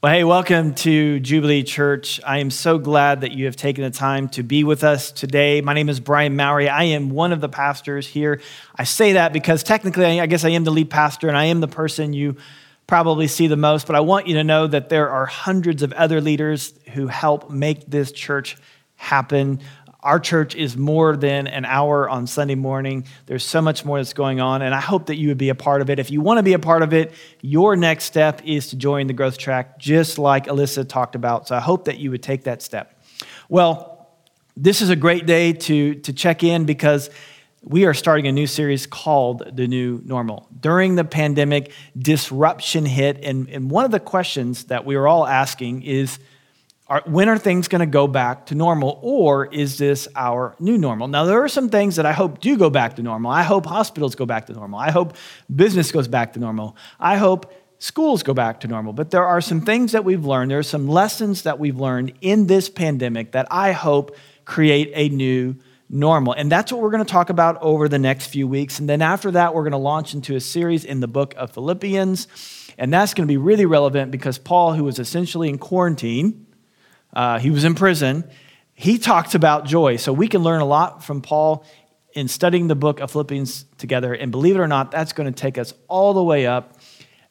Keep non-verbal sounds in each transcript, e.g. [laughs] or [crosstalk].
Well, hey, welcome to Jubilee Church. I am so glad that you have taken the time to be with us today. My name is Brian Mowry. I am one of the pastors here. I say that because technically, I guess I am the lead pastor and I am the person you probably see the most, but I want you to know that there are hundreds of other leaders who help make this church happen. Our church is more than an hour on Sunday morning. There's so much more that's going on, and I hope that you would be a part of it. If you want to be a part of it, your next step is to join the growth track, just like Alyssa talked about. So I hope that you would take that step. Well, this is a great day to, to check in because we are starting a new series called The New Normal. During the pandemic, disruption hit, and, and one of the questions that we were all asking is, are, when are things going to go back to normal, or is this our new normal? Now, there are some things that I hope do go back to normal. I hope hospitals go back to normal. I hope business goes back to normal. I hope schools go back to normal. But there are some things that we've learned, there are some lessons that we've learned in this pandemic that I hope create a new normal. And that's what we're going to talk about over the next few weeks. And then after that, we're going to launch into a series in the book of Philippians. And that's going to be really relevant because Paul, who was essentially in quarantine, uh, he was in prison. He talks about joy. So we can learn a lot from Paul in studying the book of Philippians together. And believe it or not, that's going to take us all the way up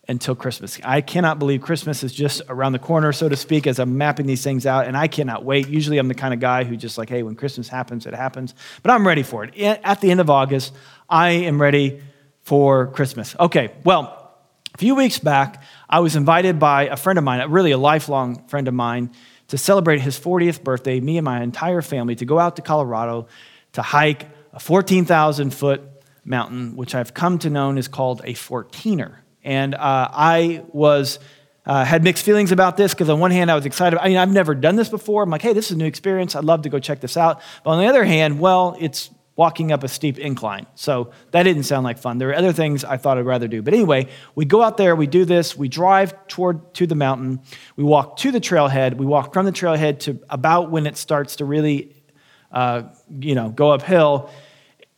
until Christmas. I cannot believe Christmas is just around the corner, so to speak, as I'm mapping these things out, and I cannot wait. Usually I'm the kind of guy who just like, hey, when Christmas happens, it happens. But I'm ready for it. At the end of August, I am ready for Christmas. Okay, well, a few weeks back, I was invited by a friend of mine, really a lifelong friend of mine, to celebrate his 40th birthday, me and my entire family, to go out to Colorado to hike a 14,000 foot mountain, which I've come to know is called a 14er. And uh, I was. Uh, had mixed feelings about this because on one hand I was excited. I mean, I've never done this before. I'm like, hey, this is a new experience. I'd love to go check this out. But on the other hand, well, it's walking up a steep incline. So that didn't sound like fun. There are other things I thought I'd rather do. But anyway, we go out there, we do this, we drive toward to the mountain, we walk to the trailhead, we walk from the trailhead to about when it starts to really uh, you know, go uphill,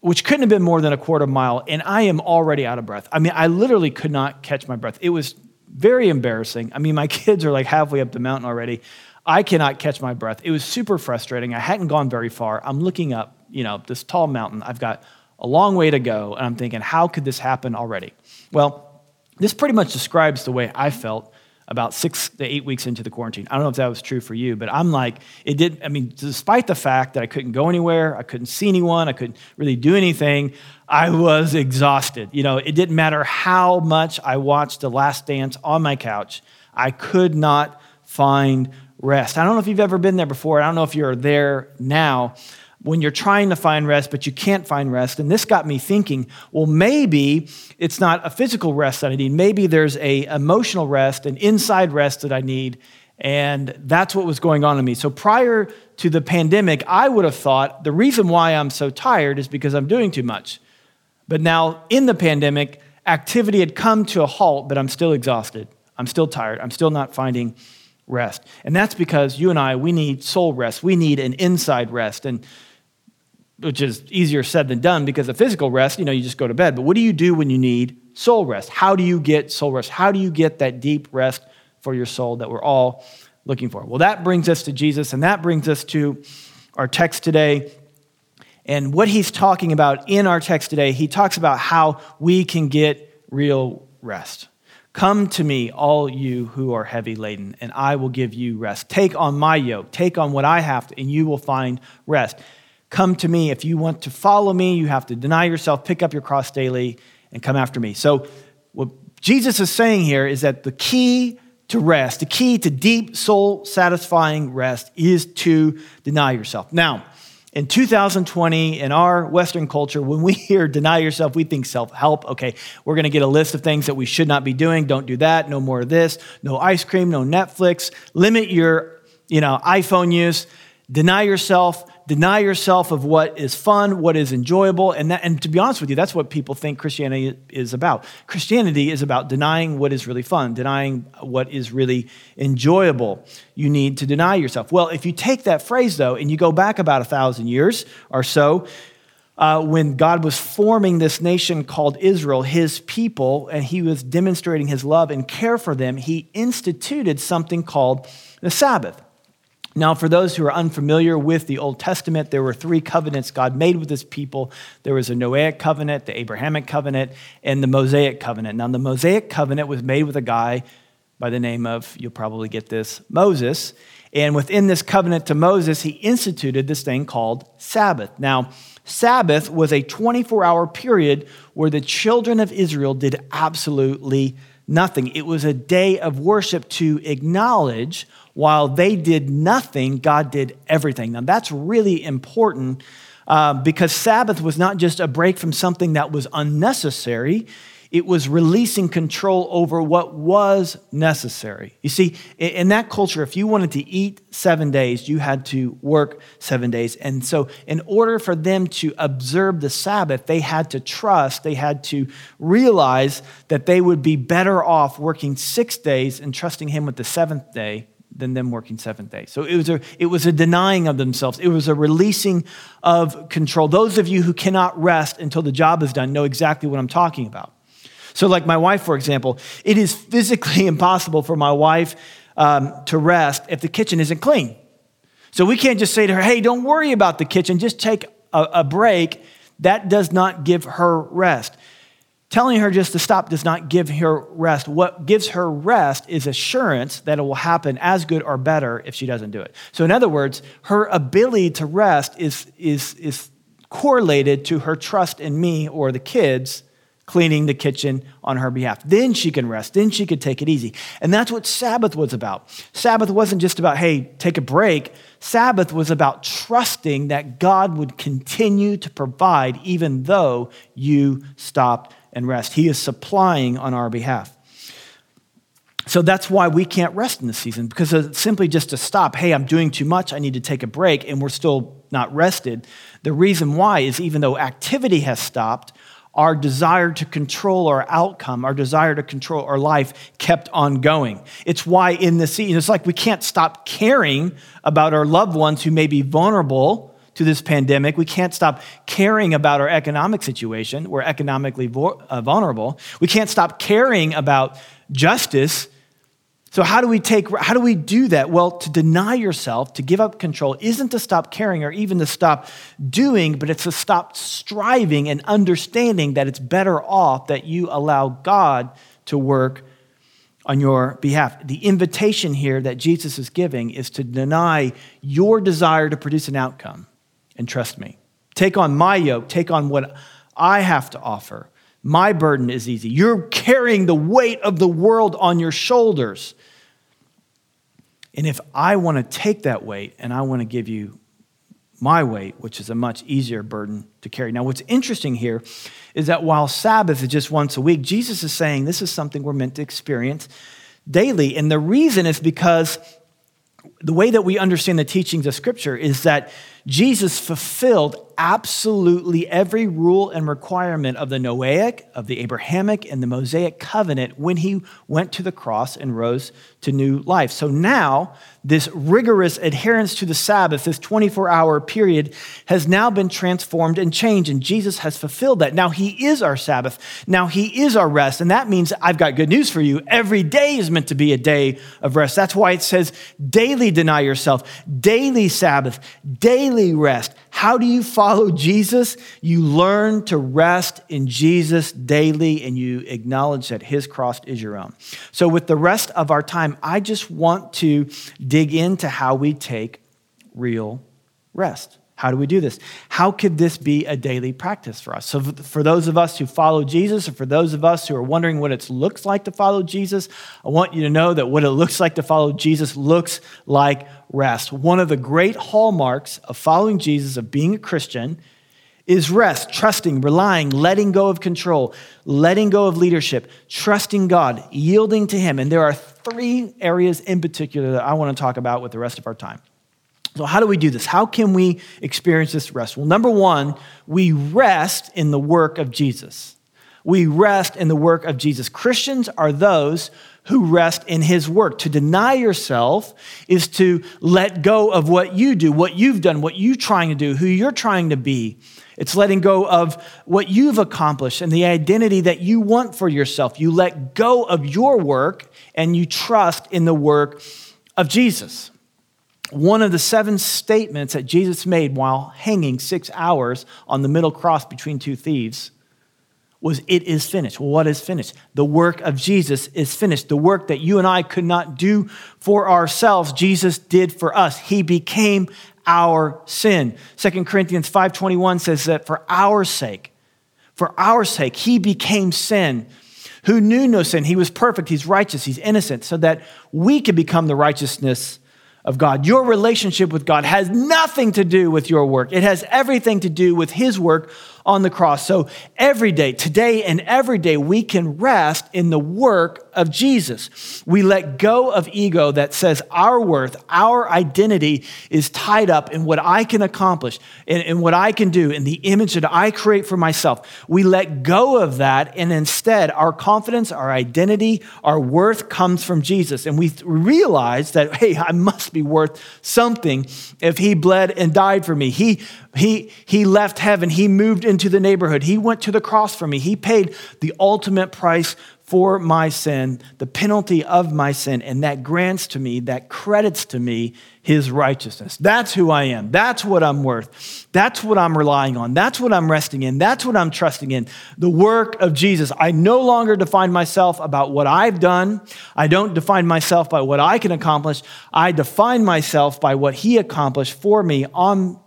which couldn't have been more than a quarter mile, and I am already out of breath. I mean, I literally could not catch my breath. It was very embarrassing. I mean, my [laughs] kids are like halfway up the mountain already. I cannot catch my breath. It was super frustrating. I hadn't gone very far. I'm looking up you know, this tall mountain. I've got a long way to go. And I'm thinking, how could this happen already? Well, this pretty much describes the way I felt about six to eight weeks into the quarantine. I don't know if that was true for you, but I'm like, it did. I mean, despite the fact that I couldn't go anywhere, I couldn't see anyone, I couldn't really do anything, I was exhausted. You know, it didn't matter how much I watched The Last Dance on my couch, I could not find rest. I don't know if you've ever been there before. I don't know if you're there now, when you're trying to find rest, but you can't find rest. And this got me thinking, well, maybe it's not a physical rest that I need. Maybe there's a emotional rest, an inside rest that I need. And that's what was going on in me. So prior to the pandemic, I would have thought the reason why I'm so tired is because I'm doing too much. But now in the pandemic, activity had come to a halt, but I'm still exhausted. I'm still tired. I'm still not finding rest. And that's because you and I, we need soul rest. We need an inside rest. And which is easier said than done because the physical rest, you know, you just go to bed. But what do you do when you need soul rest? How do you get soul rest? How do you get that deep rest for your soul that we're all looking for? Well, that brings us to Jesus, and that brings us to our text today. And what he's talking about in our text today, he talks about how we can get real rest. Come to me, all you who are heavy laden, and I will give you rest. Take on my yoke, take on what I have, to, and you will find rest. Come to me. If you want to follow me, you have to deny yourself, pick up your cross daily, and come after me. So, what Jesus is saying here is that the key to rest, the key to deep, soul satisfying rest, is to deny yourself. Now, in 2020, in our Western culture, when we [laughs] hear deny yourself, we think self help. Okay, we're going to get a list of things that we should not be doing. Don't do that. No more of this. No ice cream. No Netflix. Limit your you know, iPhone use. Deny yourself deny yourself of what is fun, what is enjoyable. And, that, and to be honest with you, that's what people think Christianity is about. Christianity is about denying what is really fun, denying what is really enjoyable. You need to deny yourself. Well, if you take that phrase, though, and you go back about a thousand years or so, uh, when God was forming this nation called Israel, his people, and he was demonstrating his love and care for them, he instituted something called the Sabbath. Now, for those who are unfamiliar with the Old Testament, there were three covenants God made with his people. There was a Noahic covenant, the Abrahamic covenant, and the Mosaic covenant. Now, the Mosaic covenant was made with a guy by the name of, you'll probably get this, Moses. And within this covenant to Moses, he instituted this thing called Sabbath. Now, Sabbath was a 24 hour period where the children of Israel did absolutely nothing. It was a day of worship to acknowledge while they did nothing, God did everything. Now, that's really important uh, because Sabbath was not just a break from something that was unnecessary, it was releasing control over what was necessary. You see, in that culture, if you wanted to eat seven days, you had to work seven days. And so, in order for them to observe the Sabbath, they had to trust, they had to realize that they would be better off working six days and trusting Him with the seventh day than them working seventh day. So it was, a, it was a denying of themselves. It was a releasing of control. Those of you who cannot rest until the job is done know exactly what I'm talking about. So, like my wife, for example, it is physically [laughs] impossible for my wife um, to rest if the kitchen isn't clean. So, we can't just say to her, hey, don't worry about the kitchen, just take a, a break. That does not give her rest. Telling her just to stop does not give her rest. What gives her rest is assurance that it will happen as good or better if she doesn't do it. So, in other words, her ability to rest is, is, is correlated to her trust in me or the kids cleaning the kitchen on her behalf. Then she can rest. Then she could take it easy. And that's what Sabbath was about. Sabbath wasn't just about, hey, take a break. Sabbath was about trusting that God would continue to provide even though you stopped and rest. He is supplying on our behalf. So that's why we can't rest in this season because it's simply just to stop. Hey, I'm doing too much. I need to take a break, and we're still not rested. The reason why is even though activity has stopped, our desire to control our outcome, our desire to control our life kept on going. It's why in this season, it's like we can't stop caring about our loved ones who may be vulnerable to this pandemic. We can't stop caring about our economic situation. We're economically uh, vulnerable. We can't stop caring about justice so how do we take how do we do that? Well, to deny yourself, to give up control isn't to stop caring or even to stop doing, but it's to stop striving and understanding that it's better off that you allow God to work on your behalf. The invitation here that Jesus is giving is to deny your desire to produce an outcome and trust me. Take on my yoke, take on what I have to offer. My burden is easy. You're carrying the weight of the world on your shoulders. And if I want to take that weight and I want to give you my weight, which is a much easier burden to carry. Now, what's interesting here is that while Sabbath is just once a week, Jesus is saying this is something we're meant to experience daily. And the reason is because the way that we understand the teachings of Scripture is that Jesus fulfilled absolutely every rule and requirement of the Noahic, of the Abrahamic, and the Mosaic covenant when he went to the cross and rose to new life. So now, this rigorous adherence to the Sabbath, this 24 hour period, has now been transformed and changed, and Jesus has fulfilled that. Now he is our Sabbath. Now he is our rest. And that means I've got good news for you. Every day is meant to be a day of rest. That's why it says daily deny yourself, daily Sabbath, daily rest. How do you follow Jesus? You learn to rest in Jesus daily and you acknowledge that his cross is your own. So, with the rest of our time, I just want to dig into how we take real rest. How do we do this? How could this be a daily practice for us? So, for those of us who follow Jesus, or for those of us who are wondering what it looks like to follow Jesus, I want you to know that what it looks like to follow Jesus looks like rest. One of the great hallmarks of following Jesus, of being a Christian, is rest, trusting, relying, letting go of control, letting go of leadership, trusting God, yielding to Him. And there are three areas in particular that I want to talk about with the rest of our time. So, how do we do this? How can we experience this rest? Well, number one, we rest in the work of Jesus. We rest in the work of Jesus. Christians are those who rest in his work. To deny yourself is to let go of what you do, what you've done, what you're trying to do, who you're trying to be. It's letting go of what you've accomplished and the identity that you want for yourself. You let go of your work and you trust in the work of Jesus. One of the seven statements that Jesus made while hanging six hours on the middle cross between two thieves was it is finished. What is finished? The work of Jesus is finished. The work that you and I could not do for ourselves, Jesus did for us. He became our sin. 2 Corinthians 5:21 says that for our sake, for our sake, he became sin who knew no sin. He was perfect, he's righteous, he's innocent, so that we could become the righteousness of God. Your relationship with God has nothing to do with your work. It has everything to do with his work on the cross. So every day, today and every day, we can rest in the work of Jesus. We let go of ego that says our worth, our identity is tied up in what I can accomplish, in, in what I can do, in the image that I create for myself. We let go of that, and instead, our confidence, our identity, our worth comes from Jesus. And we realize that, hey, I must be worth something if he bled and died for me. He he, he left heaven. He moved into the neighborhood. He went to the cross for me. He paid the ultimate price for my sin, the penalty of my sin, and that grants to me, that credits to me his righteousness. That's who I am. That's what I'm worth. That's what I'm relying on. That's what I'm resting in. That's what I'm trusting in. The work of Jesus. I no longer define myself about what I've done. I don't define myself by what I can accomplish. I define myself by what he accomplished for me on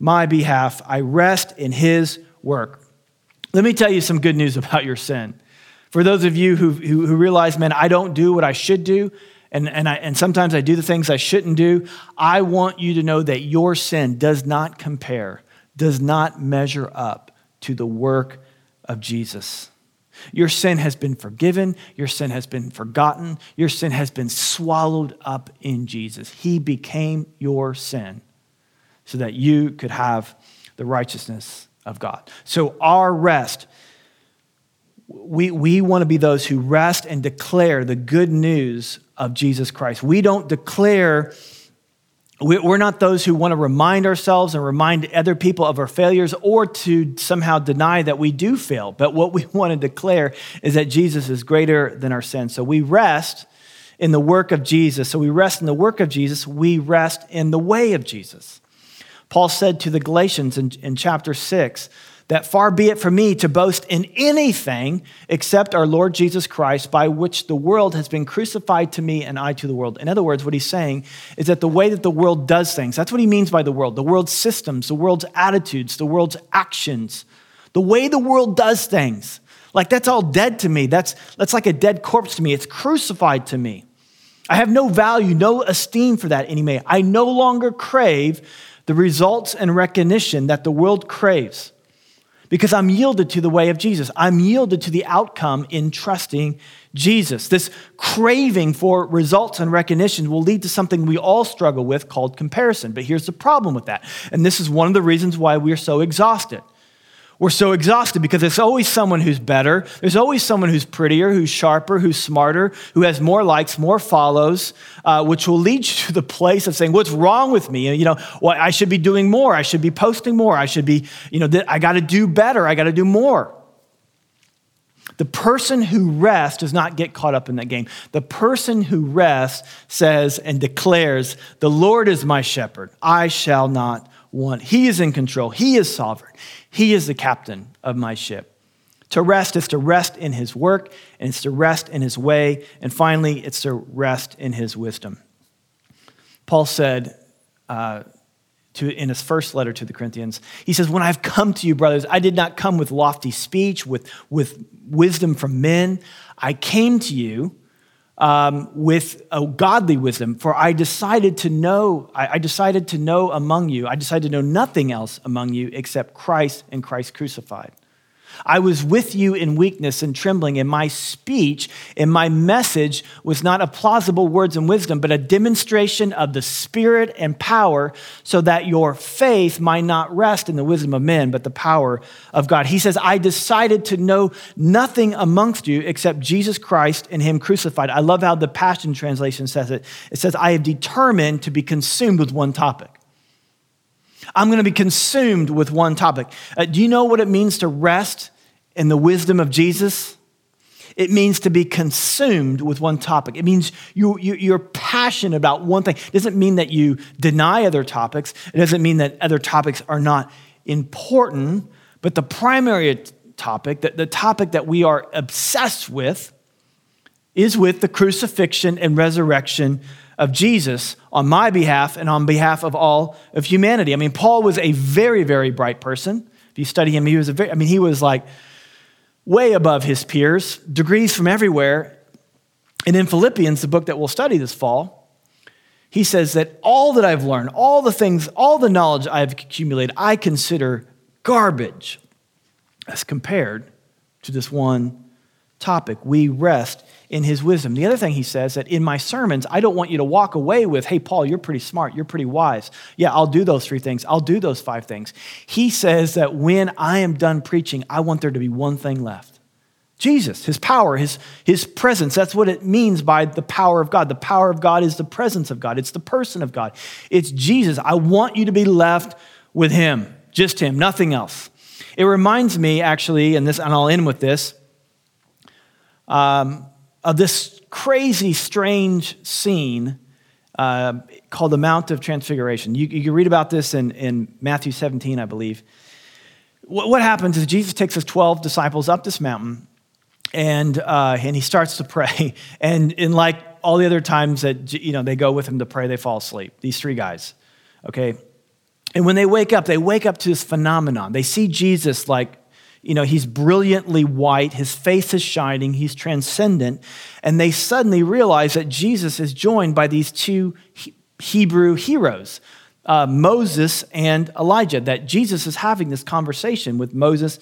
my behalf. I rest in his work. Let me tell you some good news [laughs] about your sin. For those of you who, who, who realize, man, I don't do what I should do, and, and, I, and sometimes I do the things I shouldn't do, I want you to know that your sin does not compare, does not measure up to the work of Jesus. Your sin has been forgiven. Your sin has been forgotten. Your sin has been swallowed up in Jesus. He became your sin so that you could have the righteousness of God. So, our rest, we, we want to be those who rest and declare the good news of Jesus Christ. We don't declare, we're not those who want to remind ourselves and remind other people of our failures or to somehow deny that we do fail. But what we [laughs] want to declare is that Jesus is greater than our sin. So, we rest in the work of Jesus. So, we rest in the work of Jesus, we rest in the way of Jesus. Paul said to the Galatians in, in chapter 6 that far be it from me to boast in anything except our Lord Jesus Christ, by which the world has been crucified to me and I to the world. In other words, what he's saying is that the way that the world does things, that's what he means by the world, the world's systems, the world's attitudes, the world's actions, the way the world does things. Like that's all dead to me. That's, that's like a dead corpse to me. It's crucified to me. I have no value, no esteem for that anymore. I no longer crave the results and recognition that the world craves because I'm yielded to the way of Jesus. I'm yielded to the outcome in trusting Jesus. This craving for results and recognition will lead to something we all struggle with called comparison. But here's the problem with that. And this is one of the reasons why we're so exhausted. We're so exhausted because there's always someone who's better. There's always someone who's prettier, who's sharper, who's smarter, who has more likes, more follows, uh, which will lead [laughs] you to the place of saying, "What's wrong with me?" You know, well, I should be doing more. I should be posting more. I should be, you know, I got to do better. I got to do more. The person who rests does not get caught up in that game. The person who rests says and declares, "The Lord is my shepherd; I shall not." Want. He is in control. He is sovereign. He is the captain of my ship. To rest is to rest in his work, and it's to rest in his way, and finally, it's to rest in his wisdom. Paul said uh, to, in his first letter to the Corinthians, he says, When I've come to you, brothers, I did not come with lofty speech, with, with wisdom from men. I came to you um, with a godly wisdom, for I decided to know, I, I decided to know among you, I decided to know nothing else among you except Christ and Christ crucified. I was with you in weakness and trembling, and my speech and my message was not a plausible words and wisdom, but a demonstration of the Spirit and power, so that your faith might not rest in the wisdom of men, but the power of God. He says, I decided to know nothing amongst you except Jesus Christ and Him crucified. I love how the Passion Translation says it. It says, I have determined to be consumed with one topic. I'm going to be consumed with one topic. Uh, do you know what it means to rest in the wisdom of Jesus? It means to be consumed with one topic. It means you, you, are passionate about one thing. It doesn't mean that you deny other topics. It doesn't mean that other topics are not important. But the primary topic, the, the topic that we are obsessed with, is with the crucifixion and resurrection of Jesus on my behalf and on behalf of all of humanity. I mean, Paul was a very, very bright person. If you study him, he was a very, I mean, he was like, way above his peers, degrees from everywhere. And in Philippians, the book that we'll study this fall, he says that all that I've learned, all the things, all the knowledge I've accumulated, I consider garbage as compared to this one topic. We rest in his wisdom. The other thing he says that in my sermons, I don't want you to walk away with, hey, Paul, you're pretty smart, you're pretty wise. Yeah, I'll do those three things, I'll do those five things. He says that when I am done preaching, I want there to be one thing left. Jesus, his power, his, his presence. That's what it means by the power of God. The power of God is the presence of God, it's the person of God. It's Jesus. I want you to be left with him, just him, nothing else. It reminds me, actually, and this, and I'll end with this. Um, of this crazy, strange scene uh, called the Mount of Transfiguration. You, you can read about this in, in Matthew 17, I believe. What, what happens is Jesus takes his 12 disciples up this mountain and, uh, and he starts to pray. [laughs] And in like all the other times that you know, they go with him to pray, they fall asleep. These three guys, okay? And when they wake up, they wake up to this phenomenon. They see Jesus like you know, he's brilliantly white, his face is shining, he's transcendent. And they suddenly realize that Jesus is joined by these two Hebrew heroes, uh, Moses and Elijah, that Jesus is having this conversation with Moses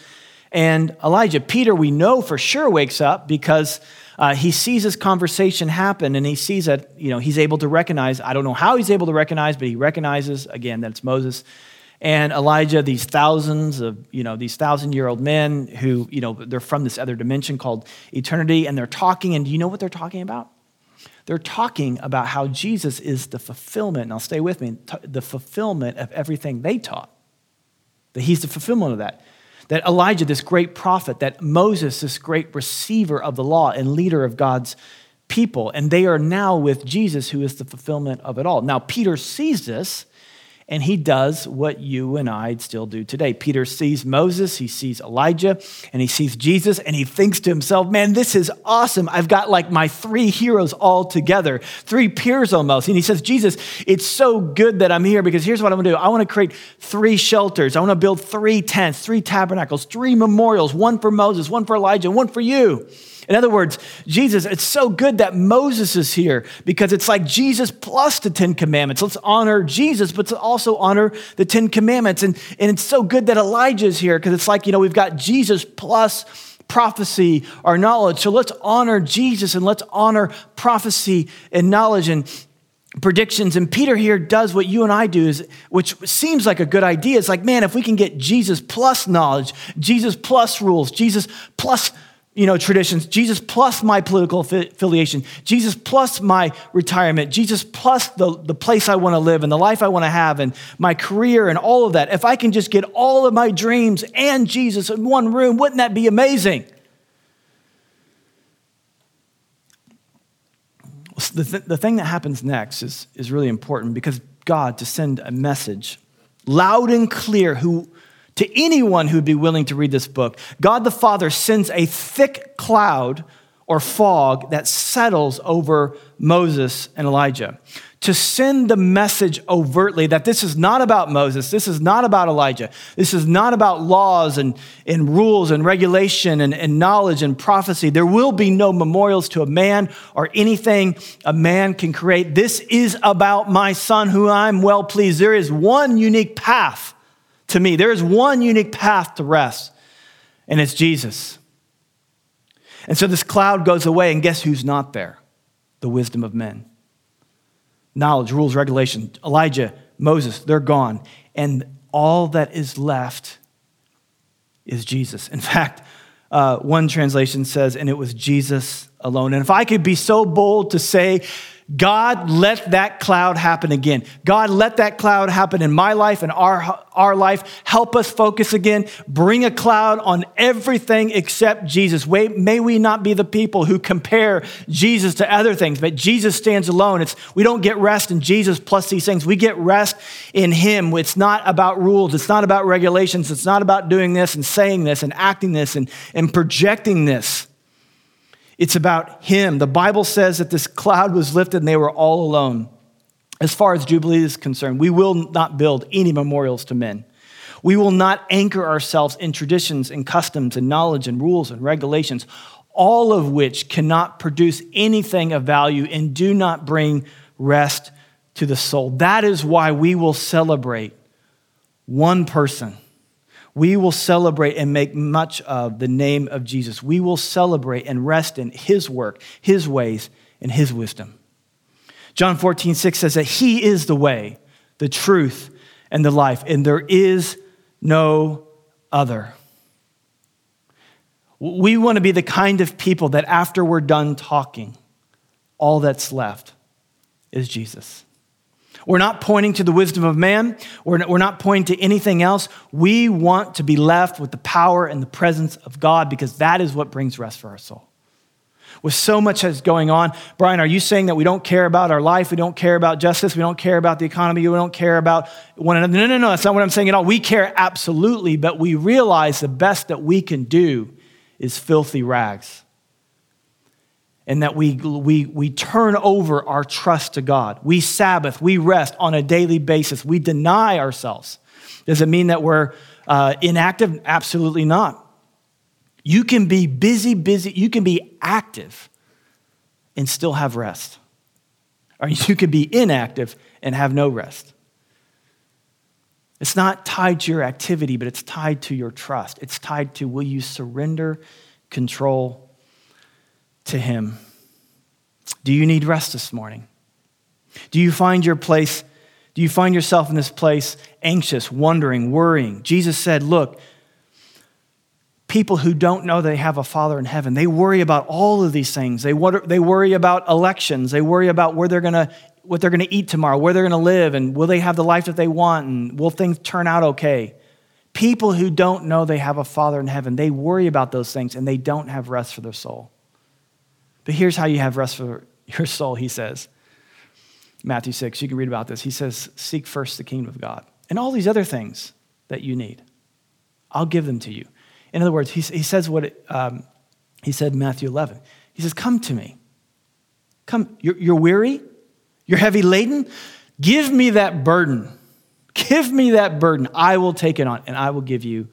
and Elijah. Peter, we know for sure, wakes up because uh, he sees this conversation happen and he sees that, you know, he's able to recognize, I don't know how he's able to recognize, but he recognizes, again, that it's Moses and Elijah, these thousands of, you know, these thousand year old men who, you know, they're from this other dimension called eternity, and they're talking, and do you know what they're talking about? They're talking about how Jesus is the fulfillment, I'll stay with me, the fulfillment of everything they taught. That he's the fulfillment of that. That Elijah, this great prophet, that Moses, this great receiver of the law and leader of God's people, and they are now with Jesus, who is the fulfillment of it all. Now, Peter sees this and he does what you and I still do today. Peter sees Moses, he sees Elijah, and he sees Jesus, and he thinks to himself, man, this is awesome. I've got like my three heroes all together, three peers almost. And he says, Jesus, it's so good that I'm here because here's what I'm gonna do I wanna create three shelters, I wanna build three tents, three tabernacles, three memorials one for Moses, one for Elijah, one for you. In other words, Jesus, it's so good that Moses is here because it's like Jesus plus the Ten Commandments. Let's honor Jesus, but also honor the Ten Commandments. And, and it's so good that Elijah is here because it's like, you know, we've got Jesus plus prophecy or knowledge. So let's honor Jesus and let's honor prophecy and knowledge and predictions. And Peter here does what you and I do, is, which seems like a good idea. It's like, man, if we can get Jesus plus knowledge, Jesus plus rules, Jesus plus you know, traditions, Jesus plus my political affiliation, Jesus plus my retirement, Jesus plus the, the place I want to live and the life I want to have and my career and all of that. If I can just get all of my dreams and Jesus in one room, wouldn't that be amazing? The, th- the thing that happens next is, is really important because God, to send a message loud and clear, who to anyone who'd be willing to read this book. God the Father sends a thick cloud or fog that settles over Moses and Elijah to send the message overtly that this is not about Moses, this is not about Elijah, this is not about laws and, and rules and regulation and, and knowledge and prophecy. There will be no memorials to a man or anything a man can create. This is about my son, who I'm well pleased. There is one unique path to me. There is one unique path to rest, and it's Jesus. And so this cloud goes away, and guess who's not there? The wisdom of men. Knowledge, rules, regulation. Elijah, Moses, they're gone. And all that is left is Jesus. In [laughs] fact, uh, one translation says, and it was Jesus alone. And if I could be so bold to say, God, let that cloud happen again. God, let that cloud happen in my life and our, our life. Help us focus again. Bring a cloud on everything except Jesus. May we not be the people who compare Jesus to other things, but Jesus stands alone. It's, we don't get rest in Jesus plus these things. We get rest in Him. It's not about rules. It's not about regulations. It's not about doing this and saying this and acting this and, and projecting this. It's about Him. The Bible says that this cloud was lifted and they were all alone. As far as Jubilee is concerned, we will not build any memorials to men. We will not anchor ourselves in traditions and customs and knowledge and rules and regulations, all of which cannot produce anything of value and do not bring rest to the soul. That is why we will celebrate one person we will celebrate and make much of the name of Jesus. We will celebrate and rest in his work, his ways, and his wisdom. John 14, 6 says that he is the way, the truth, and the life, and there is no other. We want to be the kind of people that after we're done talking, all that's left is Jesus. We're not pointing to the wisdom of man. We're not pointing to anything else. We want to be left with the power and the presence of God because that is what brings rest for our soul. With so much that's going on, Brian, are you saying that we don't care about our life? We don't care about justice? We don't care about the economy? We don't care about one another? No, no, no. That's not what I'm saying at all. We care absolutely, but we realize the best that we can do is filthy rags and that we, we, we turn over our trust to God. We Sabbath, we rest on a daily basis, we deny ourselves. Does it mean that we're uh, inactive? Absolutely not. You can be busy, busy, you can be active and still have rest. Or [laughs] you can be inactive and have no rest. It's not tied to your activity, but it's tied to your trust. It's tied to will you surrender control to Him. Do you need rest this morning? Do you find your place? Do you find yourself in this place anxious, wondering, worrying? Jesus said, Look, people who don't know they have a Father in heaven, they worry about all of these things. They, they worry about elections, they worry about where they're to what they're going to eat tomorrow, where they're going to live, and will they have the life that they want, and will things turn out okay? People who don't know they have a Father in heaven, they worry about those things and they don't have rest for their soul. But here's how you have rest for your soul, he says. Matthew 6, you can read about this. He says, Seek first the kingdom of God and all these other things that you need. I'll give them to you. In other words, he, he says what um, he said in Matthew 11. He says, Come to me. Come, you're, you're weary? You're heavy laden? Give me that burden. Give me that burden. I will take it on and I will give you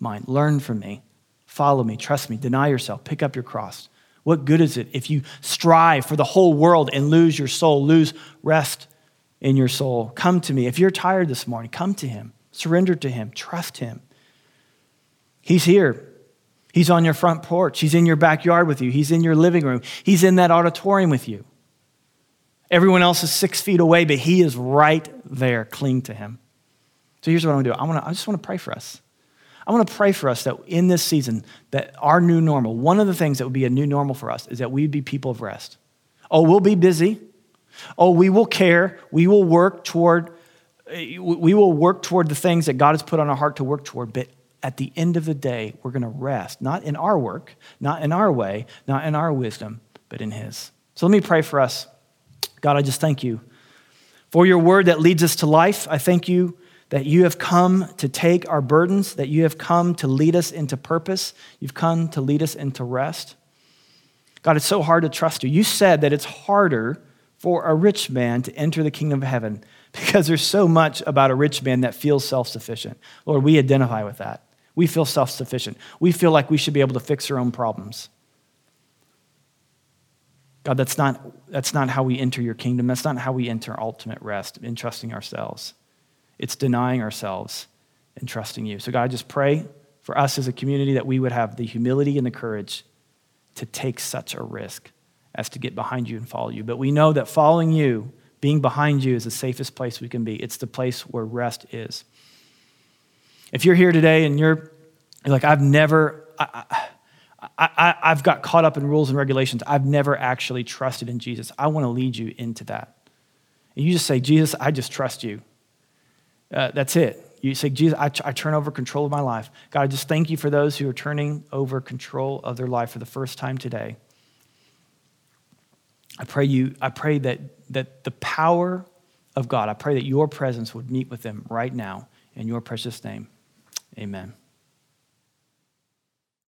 mine. Learn from me. Follow me. Trust me. Deny yourself. Pick up your cross. What good is it if you strive for the whole world and lose your soul, lose rest in your soul? Come to me. If you're tired this morning, come to Him. Surrender to Him. Trust Him. He's here. He's on your front porch. He's in your backyard with you. He's in your living room. He's in that auditorium with you. Everyone else is six feet away, but He is right there. Cling to Him. So here's what I'm going to do I, wanna, I just want to pray for us. I want to pray for us that in this season, that our new normal, one of the things that would be a new normal for us is that we'd be people of rest. Oh, we'll be busy. Oh, we will care. We will work toward we will work toward the things that God has put on our heart to work toward, but at the end of the day, we're going to rest, not in our work, not in our way, not in our wisdom, but in His. So let me pray for us. God, I just thank you for your word that leads us to life. I thank you that you have come to take our burdens, that you have come to lead us into purpose, you've come to lead us into rest. God, it's so hard to trust you. You said that it's harder for a rich man to enter the kingdom of heaven [laughs] because there's so much about a rich man that feels self sufficient. Lord, we identify with that. We feel self sufficient. We feel like we should be able to fix our own problems. God, that's not, that's not how we enter your kingdom. That's not how we enter ultimate rest in trusting ourselves. It's denying ourselves and trusting you. So, God, I just pray for us as a community that we would have the humility and the courage to take such a risk as to get behind you and follow you. But we know that following you, being behind you, is the safest place we can be. It's the place where rest is. If you're here today and you're, you're like, I've never, I, I, I, have got caught up in rules and regulations. I've never actually trusted in Jesus. I want to lead you into that. And you just say, Jesus, I just trust you. Uh, that's it. You say, Jesus, I, I turn over control of my life. God, I just thank you for those who are turning over control of their life for the first time today. I pray you, I pray that, that the power of God, I pray that your presence would meet with them right now in your precious name. Amen.